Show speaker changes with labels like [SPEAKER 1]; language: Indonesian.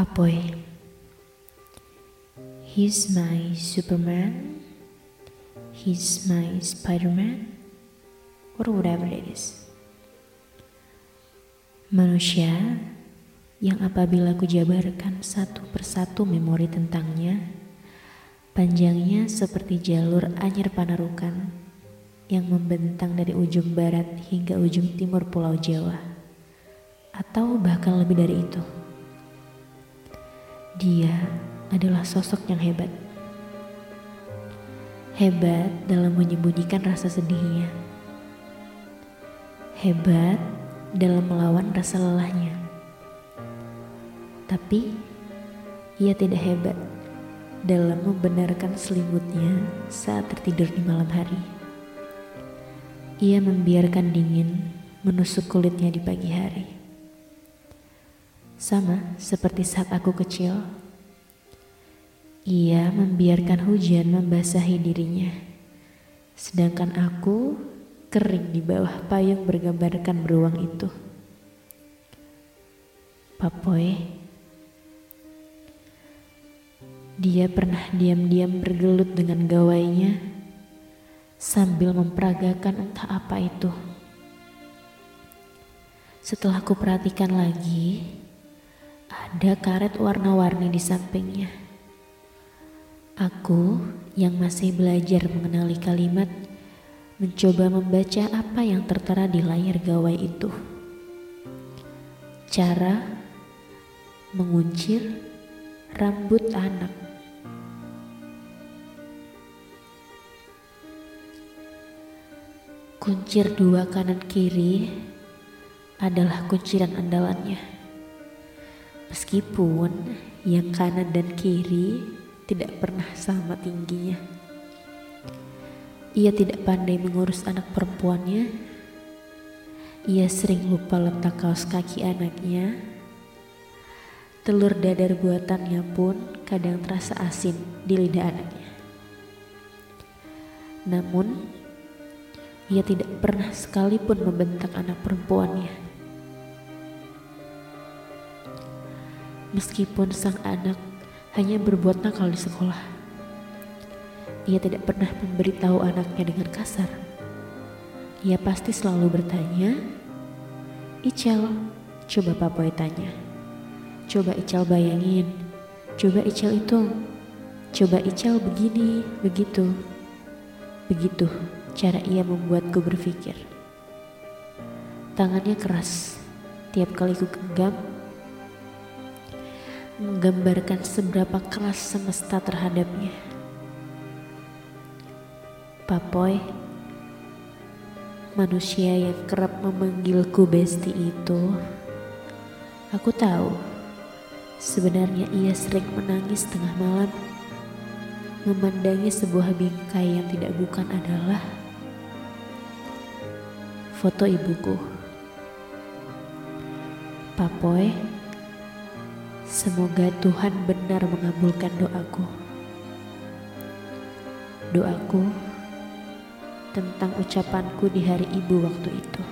[SPEAKER 1] Papoy. He's my Superman. He's my Spider-Man. Or whatever it is. Manusia yang apabila ku jabarkan satu persatu memori tentangnya, panjangnya seperti jalur anyar panarukan yang membentang dari ujung barat hingga ujung timur pulau Jawa, atau bahkan lebih dari itu. Dia adalah sosok yang hebat. Hebat dalam menyembunyikan rasa sedihnya. Hebat dalam melawan rasa lelahnya. Tapi ia tidak hebat dalam membenarkan selimutnya saat tertidur di malam hari. Ia membiarkan dingin menusuk kulitnya di pagi hari. Sama seperti saat aku kecil, ia membiarkan hujan membasahi dirinya, sedangkan aku kering di bawah payung bergambarkan beruang itu. Papoy, dia pernah diam-diam bergelut dengan gawainya sambil memperagakan entah apa itu. Setelah ku perhatikan lagi, ada karet warna-warni di sampingnya. Aku yang masih belajar mengenali kalimat mencoba membaca apa yang tertera di layar gawai itu. Cara menguncir rambut anak. Kuncir dua kanan kiri adalah kunciran andalannya. Meskipun yang kanan dan kiri tidak pernah sama tingginya. Ia tidak pandai mengurus anak perempuannya. Ia sering lupa letak kaos kaki anaknya. Telur dadar buatannya pun kadang terasa asin di lidah anaknya. Namun, ia tidak pernah sekalipun membentak anak perempuannya. Meskipun sang anak hanya berbuat nakal di sekolah, ia tidak pernah memberitahu anaknya dengan kasar. Ia pasti selalu bertanya, Ical, coba Papoy tanya. Coba Ical bayangin, coba Ical itu, coba Ical begini, begitu. Begitu cara ia membuatku berpikir. Tangannya keras, tiap kali ku genggam, menggambarkan seberapa keras semesta terhadapnya. Papoy, manusia yang kerap memanggilku besti itu, aku tahu sebenarnya ia sering menangis tengah malam, memandangi sebuah bingkai yang tidak bukan adalah foto ibuku. Papoy, Semoga Tuhan benar mengabulkan doaku. Doaku tentang ucapanku di hari ibu waktu itu.